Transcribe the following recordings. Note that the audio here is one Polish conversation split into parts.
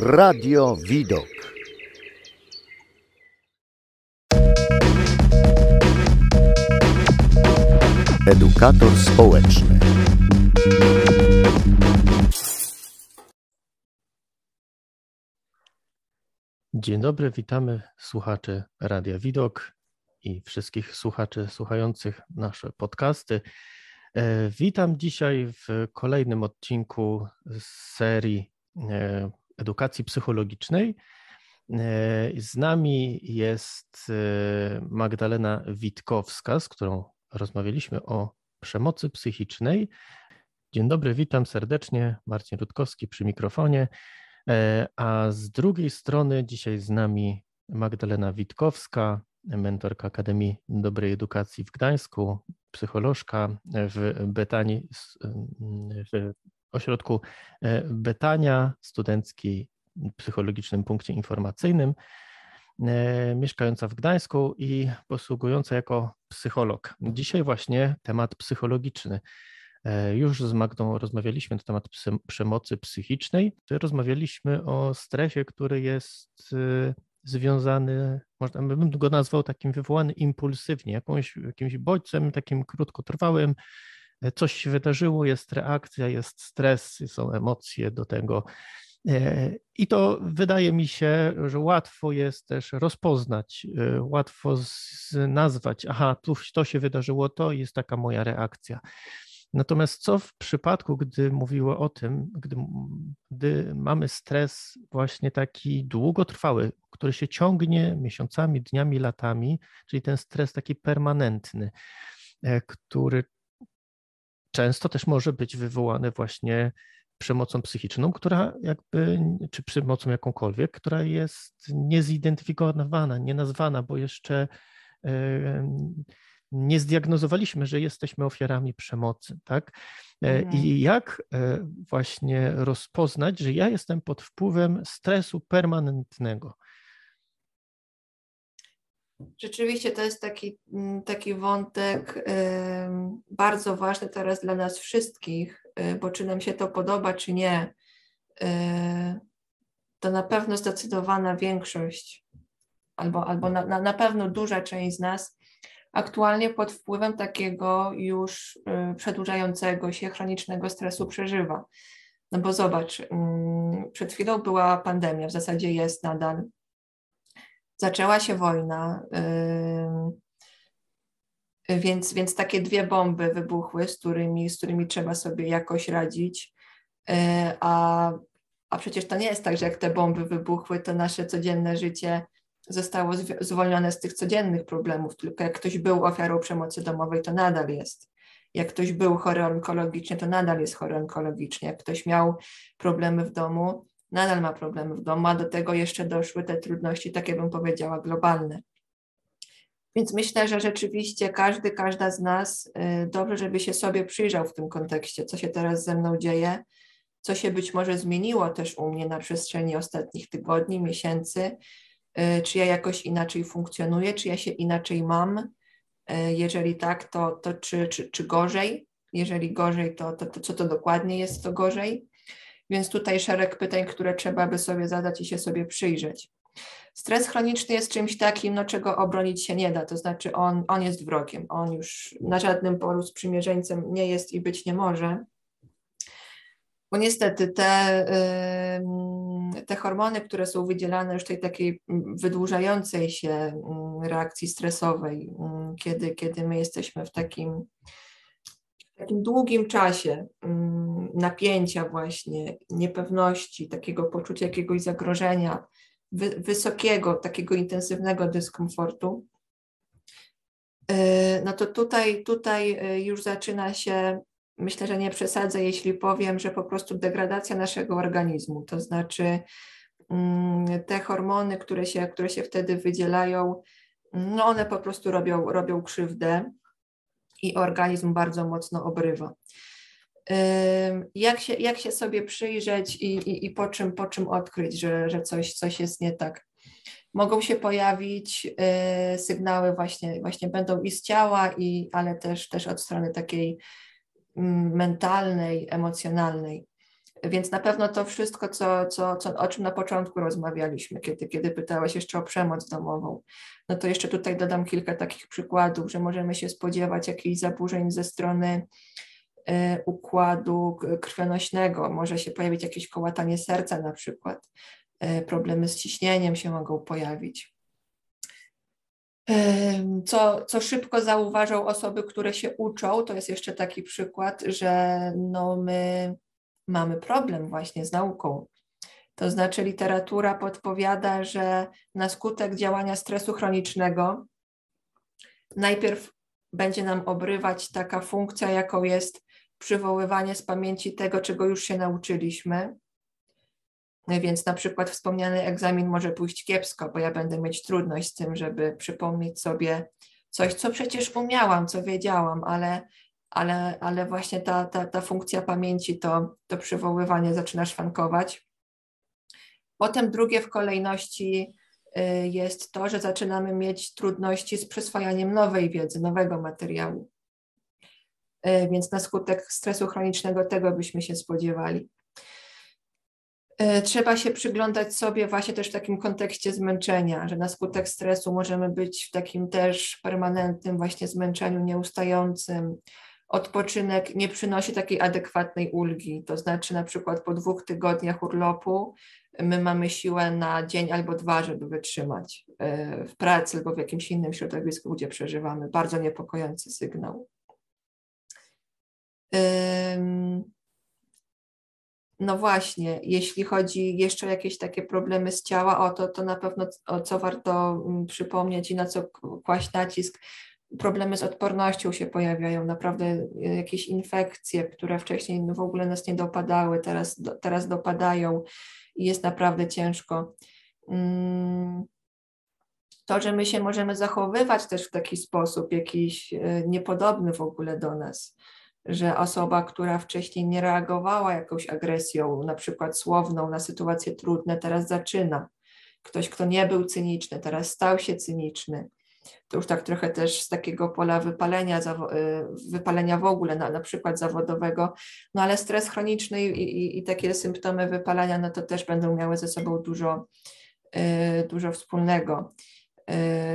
Radio Widok. Edukator społeczny. Dzień dobry, witamy słuchaczy Radia Widok i wszystkich słuchaczy słuchających nasze podcasty. E, witam dzisiaj w kolejnym odcinku z serii e, edukacji psychologicznej. E, z nami jest Magdalena Witkowska, z którą rozmawialiśmy o przemocy psychicznej. Dzień dobry, witam serdecznie. Marcin Rutkowski przy mikrofonie. A z drugiej strony dzisiaj z nami Magdalena Witkowska, mentorka Akademii Dobrej Edukacji w Gdańsku, psycholożka w Betanii, w ośrodku e, Betania, studenckiej psychologicznym punkcie informacyjnym, e, mieszkająca w Gdańsku i posługująca jako psycholog. Dzisiaj właśnie temat psychologiczny. E, już z Magdą rozmawialiśmy na temat przemocy psychicznej. Rozmawialiśmy o stresie, który jest związany, można bym go nazwał takim wywołany impulsywnie, jakąś, jakimś bodźcem takim krótkotrwałym. Coś się wydarzyło, jest reakcja, jest stres, są emocje do tego. E, I to wydaje mi się, że łatwo jest też rozpoznać, e, łatwo nazwać, aha, tu to się wydarzyło, to jest taka moja reakcja. Natomiast co w przypadku, gdy mówiło o tym, gdy, gdy mamy stres właśnie taki długotrwały, który się ciągnie miesiącami, dniami, latami, czyli ten stres taki permanentny, e, który często też może być wywołany właśnie przemocą psychiczną, która jakby, czy przemocą jakąkolwiek, która jest niezidentyfikowana, nienazwana, bo jeszcze nie zdiagnozowaliśmy, że jesteśmy ofiarami przemocy, tak? E, mhm. I jak e, właśnie rozpoznać, że ja jestem pod wpływem stresu permanentnego? Rzeczywiście to jest taki, mm, taki wątek bardzo ważny teraz dla nas wszystkich, e, bo czy nam się to podoba, czy nie, to na pewno zdecydowana większość, albo, albo na, na, na pewno duża część z nas aktualnie pod wpływem takiego już y, przedłużającego się chronicznego stresu przeżywa. No bo zobacz, mm, przed chwilą była pandemia, w zasadzie jest nadal. Zaczęła się wojna, więc, więc takie dwie bomby wybuchły, z którymi, z którymi trzeba sobie jakoś radzić. Y, a, a przecież to nie jest tak, że jak te bomby wybuchły, to nasze codzienne życie zostało zwolnione z tych codziennych problemów, tylko jak ktoś był ofiarą przemocy domowej, to nadal jest. Jak ktoś był chory onkologicznie, to nadal jest chory onkologicznie. Jak ktoś miał problemy w domu, nadal ma problemy w domu, a do tego jeszcze doszły te trudności, takie bym powiedziała, globalne. Więc myślę, że rzeczywiście każdy, każda z nas y, dobrze, żeby się sobie przyjrzał w tym kontekście, co się teraz ze mną dzieje, co się być może zmieniło też u mnie na przestrzeni ostatnich tygodni, miesięcy, E, czy ja jakoś inaczej funkcjonuję, czy ja się inaczej mam. E, jeżeli tak, to, to czy, czy, czy gorzej? Jeżeli gorzej, to, to, to co to dokładnie jest to gorzej? Więc tutaj szereg pytań, które trzeba by sobie zadać i się sobie przyjrzeć. Stres chroniczny jest czymś takim, no, czego obronić się nie da, to znaczy on, on jest wrogiem, on już na żadnym polu sprzymierzeńcem nie jest i być nie może. Bo niestety te, te hormony, które są wydzielane już tej takiej wydłużającej się reakcji stresowej, kiedy, kiedy my jesteśmy w takim, takim długim czasie napięcia właśnie, niepewności, takiego poczucia jakiegoś zagrożenia, wysokiego, takiego intensywnego dyskomfortu, e, no to tutaj, tutaj e, już zaczyna się myślę, że nie przesadzę, jeśli powiem, że po prostu degradacja naszego organizmu, to znaczy mm, te hormony, które się, które się wtedy wydzielają, no one po prostu robią, robią krzywdę i organizm bardzo mocno obrywa. Jak się, jak się sobie przyjrzeć i, i, i po, czym, po czym odkryć, że, że coś, coś jest nie tak? Mogą się pojawić y, sygnały właśnie, właśnie będą i z ciała, i, ale też, też od strony takiej mentalnej, emocjonalnej. Więc na pewno to wszystko, co, co, co, o czym na początku rozmawialiśmy, kiedy, kiedy pytałeś jeszcze o przemoc domową, no to jeszcze tutaj dodam kilka takich przykładów, że możemy się spodziewać jakichś zaburzeń ze strony układu krwionośnego, może się pojawić jakieś kołatanie serca na przykład, y, problemy z ciśnieniem się mogą pojawić. Co, co szybko zauważą osoby, które się uczą, to jest jeszcze taki przykład, że no my mamy problem właśnie z nauką. To znaczy, literatura podpowiada, że na skutek działania stresu chronicznego najpierw będzie nam obrywać taka funkcja, jaką jest przywoływanie z pamięci tego, czego już się nauczyliśmy. Więc na przykład wspomniany egzamin może pójść kiepsko, bo ja będę mieć trudność z tym, żeby przypomnieć sobie coś, co przecież umiałam, co wiedziałam, ale ale, ale właśnie ta, ta, ta funkcja pamięci, to, to przywoływanie zaczyna szwankować. Potem drugie w kolejności y, jest to, że zaczynamy mieć trudności z przyswajaniem nowej wiedzy, nowego materiału. Y, więc na skutek stresu chronicznego tego byśmy się spodziewali. Y, trzeba się przyglądać sobie właśnie też w takim kontekście zmęczenia, że na skutek stresu możemy być w takim też permanentnym właśnie zmęczeniu nieustającym, odpoczynek nie przynosi takiej adekwatnej ulgi. To znaczy, na przykład po dwóch tygodniach urlopu my mamy siłę na dzień albo dwa, żeby wytrzymać e, w pracy albo w jakimś innym środowisku, gdzie przeżywamy. Bardzo niepokojący sygnał. No właśnie, jeśli chodzi jeszcze o jakieś takie problemy z ciała, o to, to na pewno o co warto mm, przypomnieć i na co kłaść nacisk, problemy z odpornością się pojawiają, naprawdę jakieś infekcje, które wcześniej w ogóle nas nie dopadały, teraz, teraz dopadają i jest naprawdę ciężko. Mm, to, że my się możemy zachowywać też w taki sposób, jakiś e, niepodobny w ogóle do nas, że osoba, która wcześniej nie reagowała jakąś agresją, na przykład słowną, na sytuacje trudne, teraz zaczyna. Ktoś, kto nie był cyniczny, teraz stał się cyniczny. To już tak trochę też z takiego pola wypalenia, y, wypalenia w ogóle, na, na przykład zawodowego, no ale stres chroniczny i, i, i takie symptomy wypalenia, no to też będą miały ze sobą dużo, y, dużo wspólnego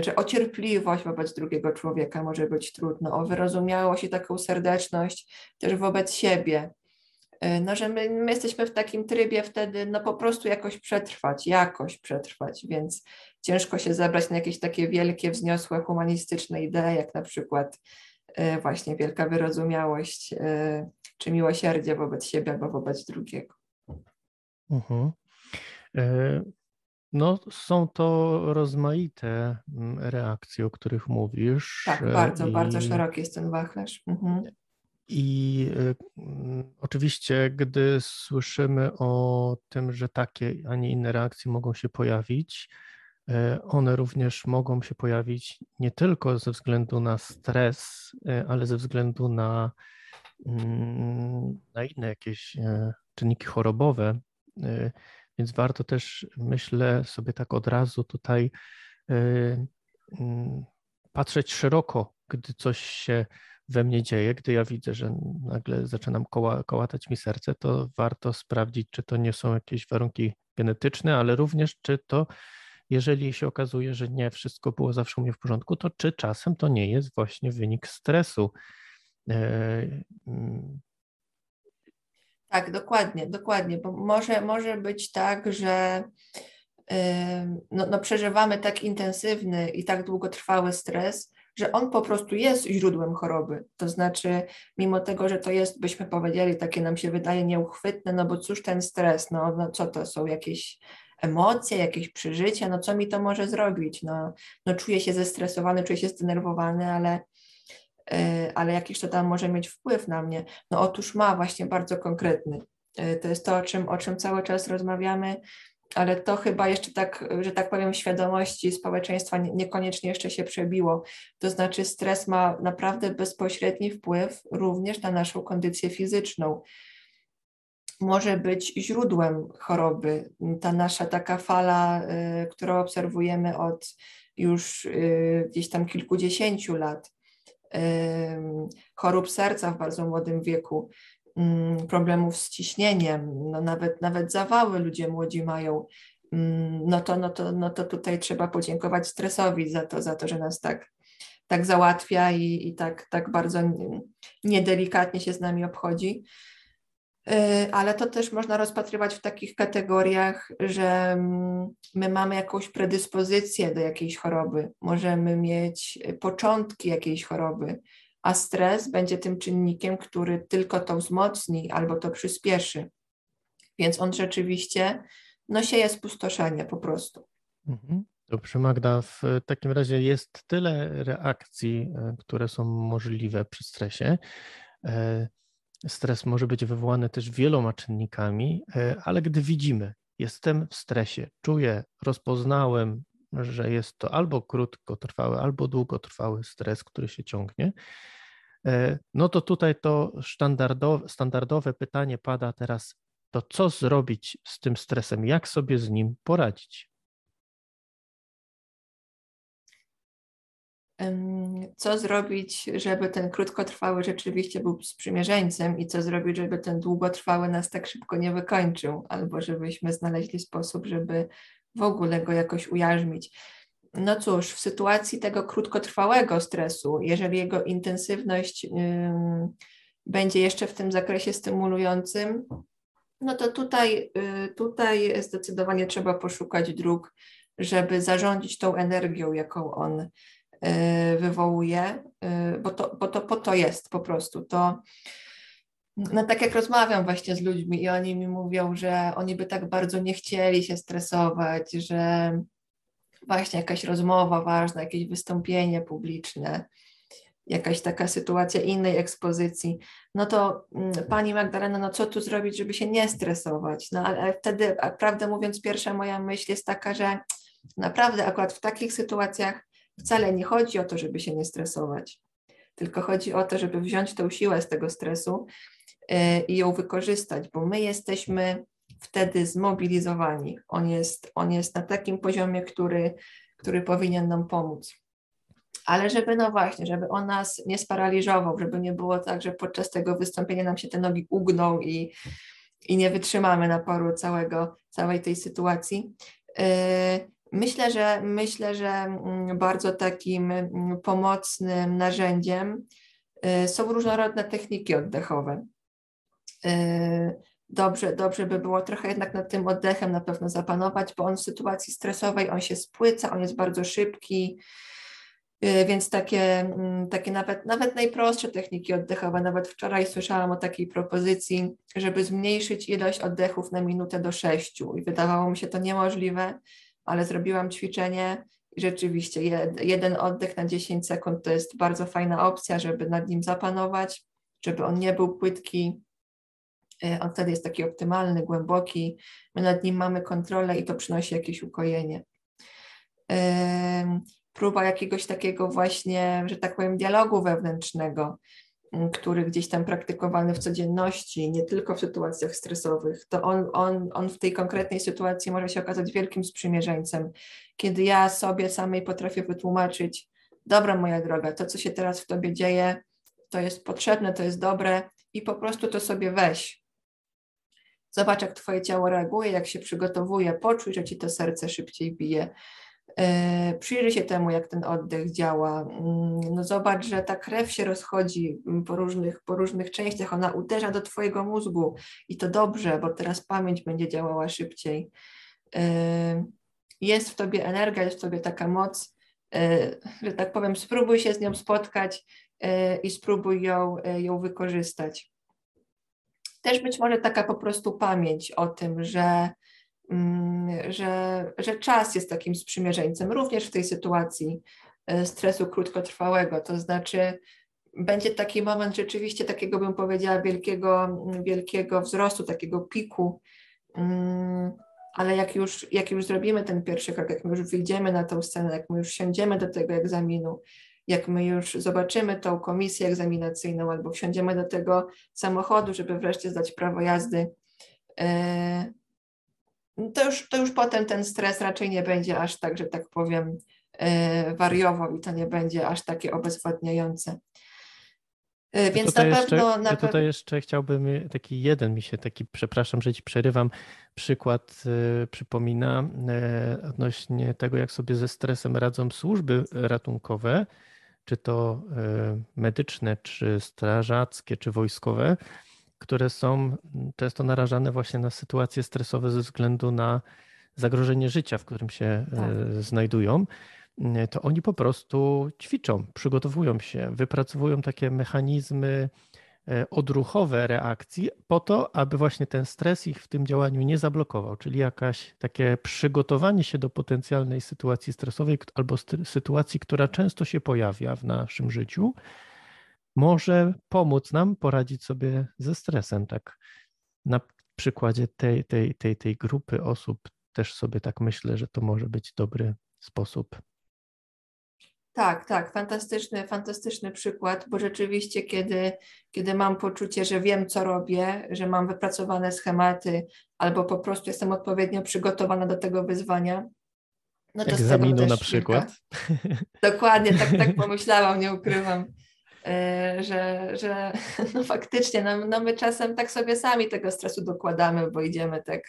że o cierpliwość wobec drugiego człowieka może być trudno, o wyrozumiałość i taką serdeczność też wobec siebie, E, no, że my, my, jesteśmy w takim trybie wtedy, no po prostu jakoś przetrwać, jakoś przetrwać, więc ciężko się zebrać na jakieś takie wielkie, wzniosłe, humanistyczne idee, jak na przykład e, właśnie wielka wyrozumiałość e, czy miłosierdzie wobec siebie albo wobec drugiego. Uh-huh. No, są to rozmaite mm, reakcje, o których mówisz. Tak, bardzo, i... bardzo szeroki jest ten wachlarz. Mhm. I y, mm, oczywiście, gdy słyszymy o tym, że takie, a nie inne reakcje mogą się pojawić, y, one również mogą się pojawić nie tylko ze względu na stres, y, ale ze względu na, mm, na inne jakieś czynniki chorobowe. Więc warto też, myślę sobie tak od razu tutaj mm, patrzeć szeroko, gdy coś się we mnie dzieje, gdy ja widzę, że nagle zaczynam koła, kołatać mi serce, to warto sprawdzić, czy to nie są jakieś warunki genetyczne, ale również czy to, jeżeli się okazuje, że nie wszystko było zawsze u mnie w porządku, to czy czasem to nie jest właśnie wynik stresu. Tak, dokładnie, dokładnie, bo może, może być tak, że no, no przeżywamy tak intensywny i tak długotrwały stres, że on po prostu jest źródłem choroby. To znaczy, mimo tego, że to jest, byśmy powiedzieli, takie nam się wydaje nieuchwytne, no bo cóż ten stres, no, no co to są jakieś emocje, jakieś przeżycia, no co mi to może zrobić? No, no czuję się zestresowany, czuję się zdenerwowany, ale, ale jakiś to tam może mieć wpływ na mnie. No otóż ma właśnie bardzo konkretny. Yy, to jest to, o czym, o czym cały czas rozmawiamy, ale to chyba jeszcze tak, że tak powiem, świadomości społeczeństwa niekoniecznie jeszcze się przebiło. To znaczy, stres ma naprawdę bezpośredni wpływ również na naszą kondycję fizyczną. Może być źródłem choroby. Ta nasza taka fala, y, którą obserwujemy od już y, gdzieś tam kilkudziesięciu lat, chorób serca w bardzo młodym wieku, mm, problemów z ciśnieniem, no nawet, nawet zawały ludzie młodzi mają, mm, no to, no, to, no to tutaj trzeba podziękować stresowi za to, za to, że nas tak, tak załatwia i, i tak, tak bardzo niedelikatnie się z nami obchodzi. Y, ale to też można rozpatrywać w takich kategoriach, że mm, my mamy jakąś predyspozycję do jakiejś choroby, możemy mieć początki jakiejś choroby, a stres będzie tym czynnikiem, który tylko to wzmocni albo to przyspieszy. Więc on rzeczywiście no, sieje spustoszenie po prostu. Mhm. Dobrze, Magda, w takim razie jest tyle reakcji, e, które są możliwe przy stresie. Stres może być wywołany też wieloma czynnikami, e, ale gdy widzimy, jestem w stresie, czuję, rozpoznałem, że jest to albo krótkotrwały, albo długotrwały stres, który się ciągnie, e, no to tutaj to standardowe, standardowe pytanie pada teraz, to co zrobić z tym stresem, jak sobie z nim poradzić? Co zrobić, żeby ten krótkotrwały rzeczywiście był sprzymierzeńcem i co zrobić, żeby ten długotrwały nas tak szybko nie wykończył, albo żebyśmy znaleźli sposób, żeby w ogóle go jakoś ujarzmić. No cóż, w sytuacji tego krótkotrwałego stresu, jeżeli jego intensywność będzie jeszcze w tym zakresie stymulującym, no to tutaj, y, tutaj zdecydowanie trzeba poszukać dróg, żeby zarządzić tą energią, jaką on wywołuje, y, bo to, bo to po to jest po prostu. To, no tak jak rozmawiam właśnie z ludźmi i oni mi mówią, że oni by tak bardzo nie chcieli się stresować, że właśnie jakaś rozmowa ważna, jakieś wystąpienie publiczne, jakaś taka sytuacja innej ekspozycji, no to mm, pani Magdalena, no co tu zrobić, żeby się nie stresować? No ale wtedy, prawdę mówiąc, pierwsza moja myśl jest taka, że naprawdę akurat w takich sytuacjach Wcale nie chodzi o to, żeby się nie stresować, tylko chodzi o to, żeby wziąć tą siłę z tego stresu e, i ją wykorzystać, bo my jesteśmy wtedy zmobilizowani. On jest, on jest na takim poziomie, który, który powinien nam pomóc. Ale żeby, no właśnie, żeby on nas nie sparaliżował, żeby nie było tak, że podczas tego wystąpienia nam się te nogi ugną i, i nie wytrzymamy naporu całego, całej tej sytuacji, e, Myślę, że myślę, że mm, bardzo takim mm, pomocnym narzędziem y, są różnorodne techniki oddechowe. Y, dobrze, dobrze by było trochę jednak nad tym oddechem na pewno zapanować, bo on w sytuacji stresowej on się spłyca, on jest bardzo szybki, y, więc takie, mm, takie nawet, nawet najprostsze techniki oddechowe, nawet wczoraj słyszałam o takiej propozycji, żeby zmniejszyć ilość oddechów na minutę do sześciu i wydawało mi się to niemożliwe, ale zrobiłam ćwiczenie i rzeczywiście jeden oddech na 10 sekund to jest bardzo fajna opcja, żeby nad nim zapanować, żeby on nie był płytki. E, on wtedy jest taki optymalny, głęboki. My nad nim mamy kontrolę i to przynosi jakieś ukojenie. Próba jakiegoś takiego właśnie, że tak powiem, dialogu wewnętrznego, który gdzieś tam praktykowany w codzienności, nie tylko w sytuacjach stresowych, to on, on, on w tej konkretnej sytuacji może się okazać wielkim sprzymierzeńcem. Kiedy ja sobie samej potrafię wytłumaczyć, dobra moja droga, to co się teraz w tobie dzieje, to jest potrzebne, to jest dobre i po prostu to sobie weź. Zobacz, jak twoje ciało reaguje, jak się przygotowuje, poczuj, że ci to serce szybciej bije. E, przyjrzyj się temu, jak ten oddech działa. Mm, no zobacz, że ta krew się rozchodzi mm, po różnych, po różnych częściach, ona uderza do Twojego mózgu i to dobrze, bo teraz pamięć będzie działała szybciej. E, jest w Tobie energia, jest w Tobie taka moc, e, że tak powiem, spróbuj się z nią spotkać i spróbuj ją, ją wykorzystać. Też być może taka po prostu pamięć o tym, że że, że czas jest takim sprzymierzeńcem, również w tej sytuacji e, stresu krótkotrwałego. To znaczy, będzie taki moment rzeczywiście takiego, bym powiedziała, wielkiego, wielkiego wzrostu, takiego piku, mm, ale jak już, jak już zrobimy ten pierwszy krok, jak my już wyjdziemy na tą scenę, jak my już siądziemy do tego egzaminu, jak my już zobaczymy tą komisję egzaminacyjną albo wsiądziemy do tego samochodu, żeby wreszcie zdać prawo jazdy, e, to już, to już potem ten stres raczej nie będzie aż tak, że tak powiem, e, wariował i to nie będzie aż takie obezwładniające. E, więc na jeszcze, pewno. Na ja tutaj jeszcze chciałbym taki jeden mi się taki, przepraszam, że ci przerywam, przykład y, przypomina y, odnośnie tego, jak sobie ze stresem radzą służby ratunkowe, czy to y, medyczne, czy strażackie, czy wojskowe, które są często narażane właśnie na sytuacje stresowe ze względu na zagrożenie życia, w którym się tak. znajdują to oni po prostu ćwiczą, przygotowują się, wypracowują takie mechanizmy e, odruchowe reakcji po to, aby właśnie ten stres ich w tym działaniu nie zablokował, czyli jakaś takie przygotowanie się do potencjalnej sytuacji stresowej albo sytuacji, która często się pojawia w naszym życiu, może pomóc nam poradzić sobie ze stresem. Tak na przykładzie tej, tej, tej, tej grupy osób też sobie tak myślę, że to może być dobry sposób tak, tak, fantastyczny, fantastyczny przykład, bo rzeczywiście, kiedy, kiedy mam poczucie, że wiem, co robię, że mam wypracowane schematy, albo po prostu jestem odpowiednio przygotowana do tego wyzwania, no to Egzaminu na przykład. Kilka... Dokładnie, tak, tak pomyślałam, nie ukrywam, że, że no faktycznie, no, no my czasem tak sobie sami tego stresu dokładamy, bo idziemy tak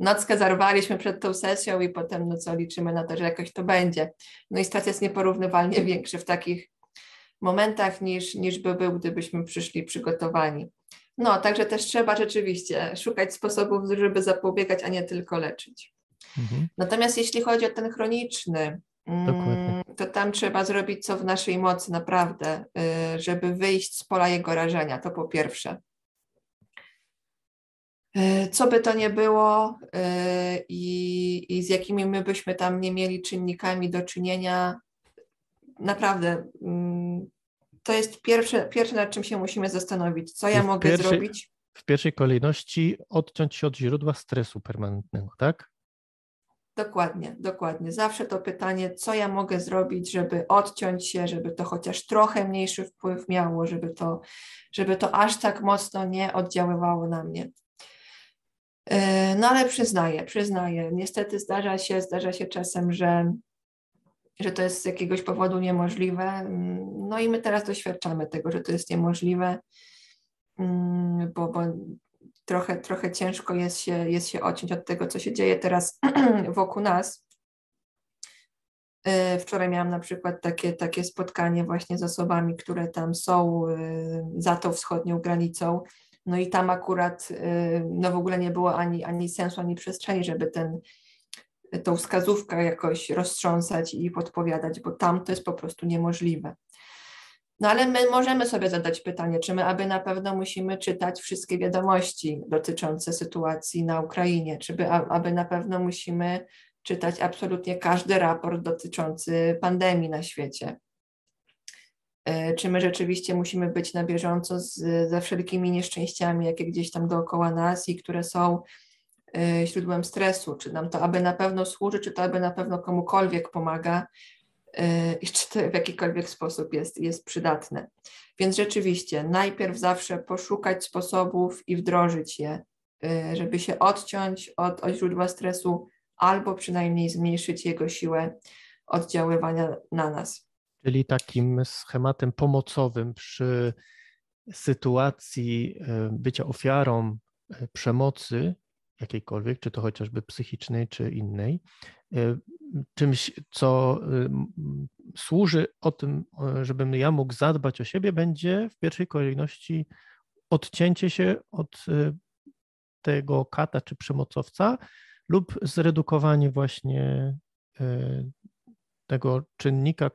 nockę zarwaliśmy przed tą sesją i potem no co liczymy na to, że jakoś to będzie. No i stres jest nieporównywalnie większy w takich momentach niż, niż by był, gdybyśmy przyszli przygotowani. No, także też trzeba rzeczywiście szukać sposobów, żeby zapobiegać, a nie tylko leczyć. Mhm. Natomiast jeśli chodzi o ten chroniczny, Dokładnie. Mm, to tam trzeba zrobić co w naszej mocy naprawdę, y, żeby wyjść z pola jego rażenia, to po pierwsze. E, co by to nie było e, i, i z jakimi my byśmy tam nie mieli czynnikami do czynienia, naprawdę mm, to jest pierwsze, pierwsze nad czym się musimy zastanowić. Co ja mogę pierwszej, zrobić? W pierwszej kolejności odciąć się od źródła stresu permanentnego, tak? Dokładnie, dokładnie. Zawsze to pytanie, co ja mogę zrobić, żeby odciąć się, żeby to chociaż trochę mniejszy wpływ miało, żeby to, żeby to aż tak mocno nie oddziaływało na mnie. E, no ale przyznaję, przyznaję. Niestety zdarza się, zdarza się czasem, że, że to jest z jakiegoś powodu niemożliwe. No i my teraz doświadczamy tego, że to jest niemożliwe, mm, bo, bo trochę, trochę ciężko jest się, jest się odciąć od tego, co się dzieje teraz wokół nas. E, wczoraj miałam na przykład takie, takie spotkanie właśnie z osobami, które tam są e, za tą wschodnią granicą no i tam akurat y, no w ogóle nie było ani, ani sensu, ani przestrzeni, żeby ten, tą wskazówkę jakoś roztrząsać i podpowiadać, bo tam to jest po prostu niemożliwe. No ale my możemy sobie zadać pytanie, czy my aby na pewno musimy czytać wszystkie wiadomości dotyczące sytuacji na Ukrainie, czy by, aby na pewno musimy czytać absolutnie każdy raport dotyczący pandemii na świecie. E, czy my rzeczywiście musimy być na bieżąco z, ze wszelkimi nieszczęściami, jakie gdzieś tam dookoła nas i które są e, źródłem stresu, czy nam to aby na pewno służy, czy to aby na pewno komukolwiek pomaga i czy to w jakikolwiek sposób jest, jest przydatne. Więc rzeczywiście najpierw zawsze poszukać sposobów i wdrożyć je, żeby się odciąć od, od źródła stresu albo przynajmniej zmniejszyć jego siłę oddziaływania na nas czyli takim schematem pomocowym przy sytuacji e, bycia ofiarą e, przemocy jakiejkolwiek, czy to chociażby psychicznej, czy innej, e, czymś, co służy o tym, żebym ja mógł zadbać o siebie, będzie w pierwszej kolejności odcięcie się od tego kata czy przemocowca lub zredukowanie właśnie tego czynnika,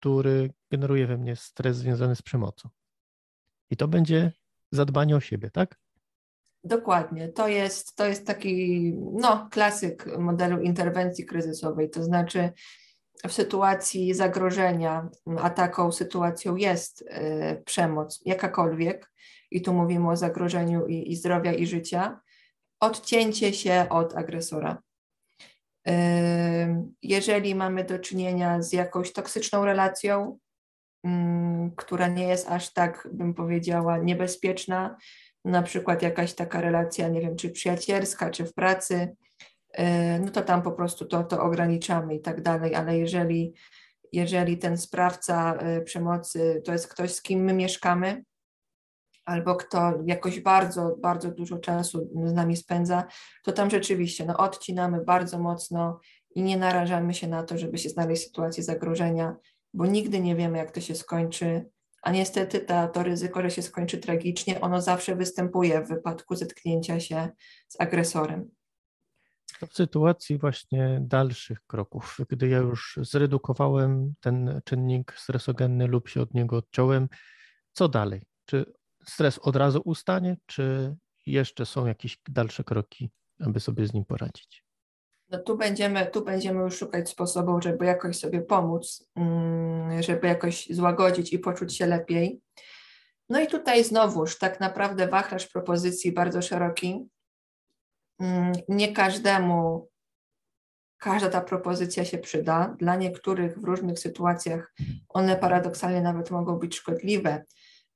który generuje we mnie stres związany z przemocą. I to będzie zadbanie o siebie, tak? Dokładnie. To jest, to jest taki no, klasyk modelu interwencji kryzysowej. To znaczy, w sytuacji zagrożenia, a taką sytuacją jest y, przemoc, jakakolwiek, i tu mówimy o zagrożeniu i, i zdrowia i życia, odcięcie się od agresora. Jeżeli mamy do czynienia z jakąś toksyczną relacją, która nie jest aż tak, bym powiedziała, niebezpieczna, na przykład jakaś taka relacja, nie wiem, czy przyjacielska, czy w pracy, no to tam po prostu to, to ograniczamy i tak dalej, ale jeżeli, jeżeli ten sprawca przemocy to jest ktoś, z kim my mieszkamy, albo kto jakoś bardzo, bardzo dużo czasu z nami spędza, to tam rzeczywiście no, odcinamy bardzo mocno i nie narażamy się na to, żeby się znaleźć w sytuacji zagrożenia, bo nigdy nie wiemy, jak to się skończy. A niestety ta, to ryzyko, że się skończy tragicznie, ono zawsze występuje w wypadku zetknięcia się z agresorem. To w sytuacji właśnie dalszych kroków, gdy ja już zredukowałem ten czynnik stresogenny lub się od niego odciąłem, co dalej? Czy stres od razu ustanie, czy jeszcze są jakieś dalsze kroki, aby sobie z nim poradzić? No tu będziemy, tu będziemy już szukać sposobów, żeby jakoś sobie pomóc, mm, żeby jakoś złagodzić i poczuć się lepiej. No i tutaj znowuż tak naprawdę wachlarz propozycji bardzo szeroki. Mm, nie każdemu każda ta propozycja się przyda. Dla niektórych w różnych sytuacjach one paradoksalnie nawet mogą być szkodliwe.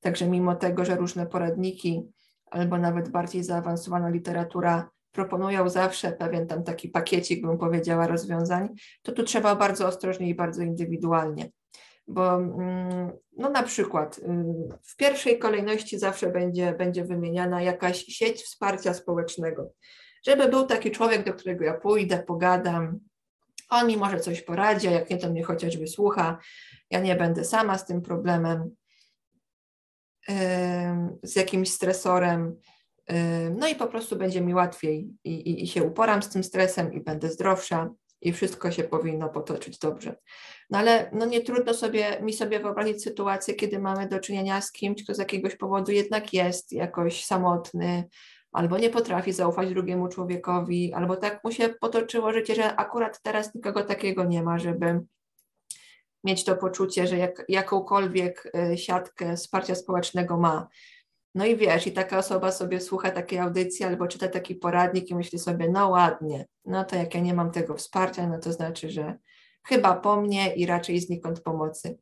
Także mimo tego, że różne poradniki albo nawet bardziej zaawansowana literatura proponują zawsze pewien tam taki pakiecik, bym powiedziała, rozwiązań, to tu trzeba bardzo ostrożnie i bardzo indywidualnie. Bo mm, no na przykład y, w pierwszej kolejności zawsze będzie, będzie wymieniana jakaś sieć wsparcia społecznego. Żeby był taki człowiek, do którego ja pójdę, pogadam, on mi może coś poradzi, a jak nie, to mnie chociażby słucha. Ja nie będę sama z tym problemem z jakimś stresorem, no i po prostu będzie mi łatwiej i, i, i się uporam z tym stresem i będę zdrowsza i wszystko się powinno potoczyć dobrze. No ale no nie trudno sobie, mi sobie wyobrazić sytuację, kiedy mamy do czynienia z kimś, kto z jakiegoś powodu jednak jest jakoś samotny, albo nie potrafi zaufać drugiemu człowiekowi, albo tak mu się potoczyło życie, że akurat teraz nikogo takiego nie ma, żeby mieć to poczucie, że jak, jakąkolwiek e, siatkę wsparcia społecznego ma. No i wiesz, i taka osoba sobie słucha takiej audycji albo czyta taki poradnik i myśli sobie, no ładnie, no to jak ja nie mam tego wsparcia, no to znaczy, że chyba po mnie i raczej znikąd pomocy.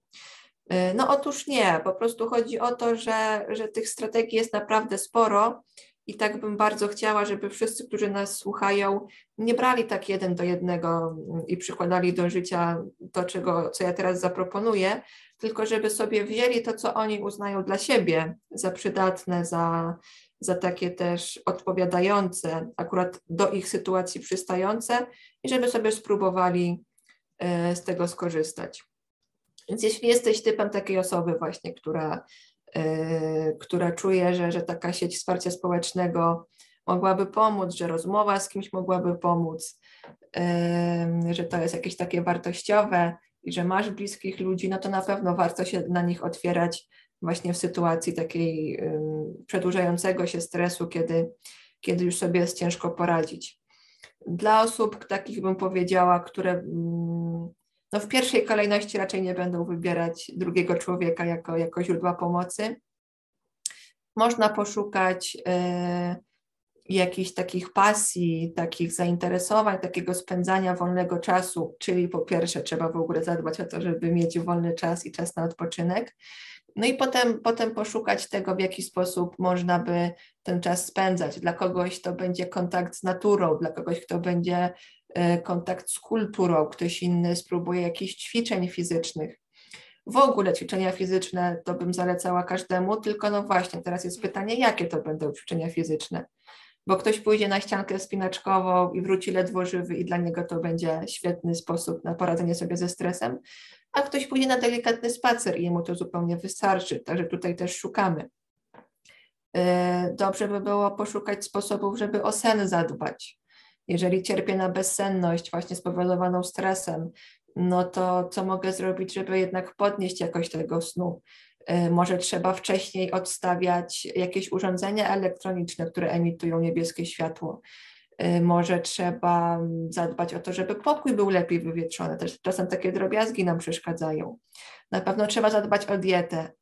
E, no otóż nie, po prostu chodzi o to, że, że tych strategii jest naprawdę sporo i tak bym bardzo chciała, żeby wszyscy, którzy nas słuchają, nie brali tak jeden do jednego i przykładali do życia to, czego, co ja teraz zaproponuję, tylko żeby sobie wzięli to, co oni uznają dla siebie za przydatne, za, za takie też odpowiadające, akurat do ich sytuacji przystające i żeby sobie spróbowali e, z tego skorzystać. Więc jeśli jesteś typem takiej osoby właśnie, która która czuje, że, że taka sieć wsparcia społecznego mogłaby pomóc, że rozmowa z kimś mogłaby pomóc, y, że to jest jakieś takie wartościowe i że masz bliskich ludzi, no to na pewno warto się na nich otwierać właśnie w sytuacji takiej y, przedłużającego się stresu, kiedy, kiedy już sobie jest ciężko poradzić. Dla osób takich bym powiedziała, które mm, no w pierwszej kolejności raczej nie będą wybierać drugiego człowieka jako, jako źródła pomocy. Można poszukać y, jakichś takich pasji, takich zainteresowań, takiego spędzania wolnego czasu, czyli po pierwsze trzeba w ogóle zadbać o to, żeby mieć wolny czas i czas na odpoczynek. No i potem, potem poszukać tego, w jaki sposób można by ten czas spędzać. Dla kogoś to będzie kontakt z naturą, dla kogoś, kto będzie E, kontakt z kulturą, ktoś inny spróbuje jakichś ćwiczeń fizycznych. W ogóle ćwiczenia fizyczne to bym zalecała każdemu, tylko no właśnie, teraz jest pytanie, jakie to będą ćwiczenia fizyczne. Bo ktoś pójdzie na ściankę spinaczkową i wróci ledwo żywy i dla niego to będzie świetny sposób na poradzenie sobie ze stresem, a ktoś pójdzie na delikatny spacer i jemu to zupełnie wystarczy, także tutaj też szukamy. E, dobrze by było poszukać sposobów, żeby o sen zadbać jeżeli cierpię na bezsenność właśnie spowodowaną stresem, no to co mogę zrobić, żeby jednak podnieść jakość tego snu? Y, może trzeba wcześniej odstawiać jakieś urządzenia elektroniczne, które emitują niebieskie światło. Y, może trzeba zadbać o to, żeby pokój był lepiej wywietrzony. Też czasem takie drobiazgi nam przeszkadzają. Na pewno trzeba zadbać o dietę.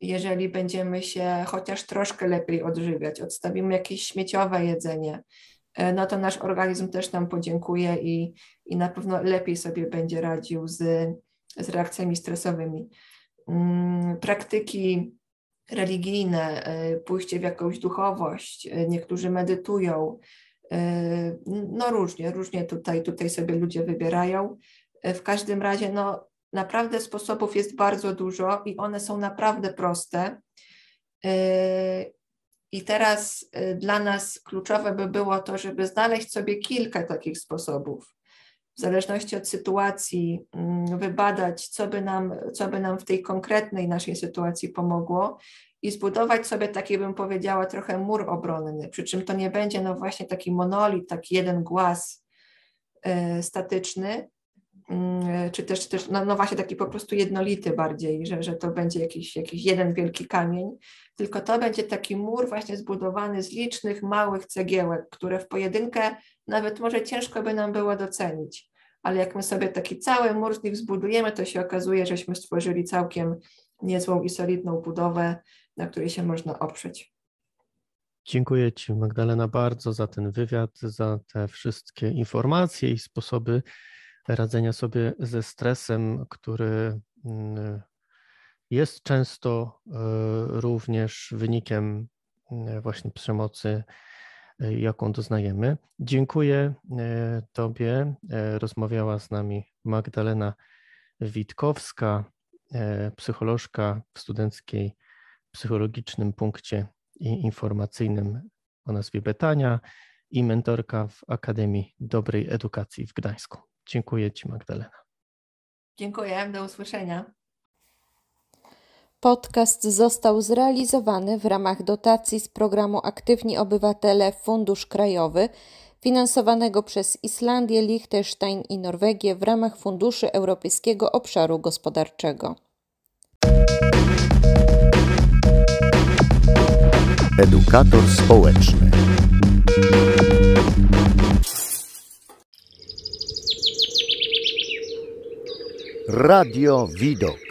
Jeżeli będziemy się chociaż troszkę lepiej odżywiać, odstawimy jakieś śmieciowe jedzenie, no to nasz organizm też nam podziękuje i, i na pewno lepiej sobie będzie radził z, z reakcjami stresowymi. Mm, praktyki religijne, e, pójście w jakąś duchowość, e, niektórzy medytują, no różnie, różnie tutaj, tutaj sobie ludzie wybierają. W każdym razie no, naprawdę sposobów jest bardzo dużo i one są naprawdę proste. I teraz dla nas kluczowe by było to, żeby znaleźć sobie kilka takich sposobów. W zależności od sytuacji mm, wybadać, co by, nam, co by nam w tej konkretnej naszej sytuacji pomogło i zbudować sobie taki, bym powiedziała, trochę mur obronny, przy czym to nie będzie no właśnie taki monolit, taki jeden głaz y, statyczny, y, czy też, też no, no, właśnie taki po prostu jednolity bardziej, że, że to będzie jakiś, jakiś jeden wielki kamień, tylko to będzie taki mur właśnie zbudowany z licznych małych cegiełek, które w pojedynkę nawet może ciężko by nam było docenić, ale jak my sobie taki cały mur z nich zbudujemy, to się okazuje, żeśmy stworzyli całkiem niezłą i solidną budowę, na której się można oprzeć. Dziękuję Ci, Magdalena, bardzo za ten wywiad, za te wszystkie informacje i sposoby radzenia sobie ze stresem, który mm, jest często e, również wynikiem e, właśnie przemocy, e, jaką doznajemy. Dziękuję Tobie. Rozmawiała z nami Magdalena Witkowska, psycholożka w studenckiej psychologicznym punkcie informacyjnym o nazwie Betania i mentorka w Akademii Dobrej Edukacji w Gdańsku. Dziękuję Ci, Magdalena. Dziękuję, do usłyszenia. Podcast został zrealizowany w ramach dotacji z programu Aktywni Obywatele Fundusz Krajowy, finansowanego przez Islandię, Liechtenstein i Norwegię w ramach Funduszy Europejskiego Obszaru Gospodarczego. Edukator społeczny. Radio Widok.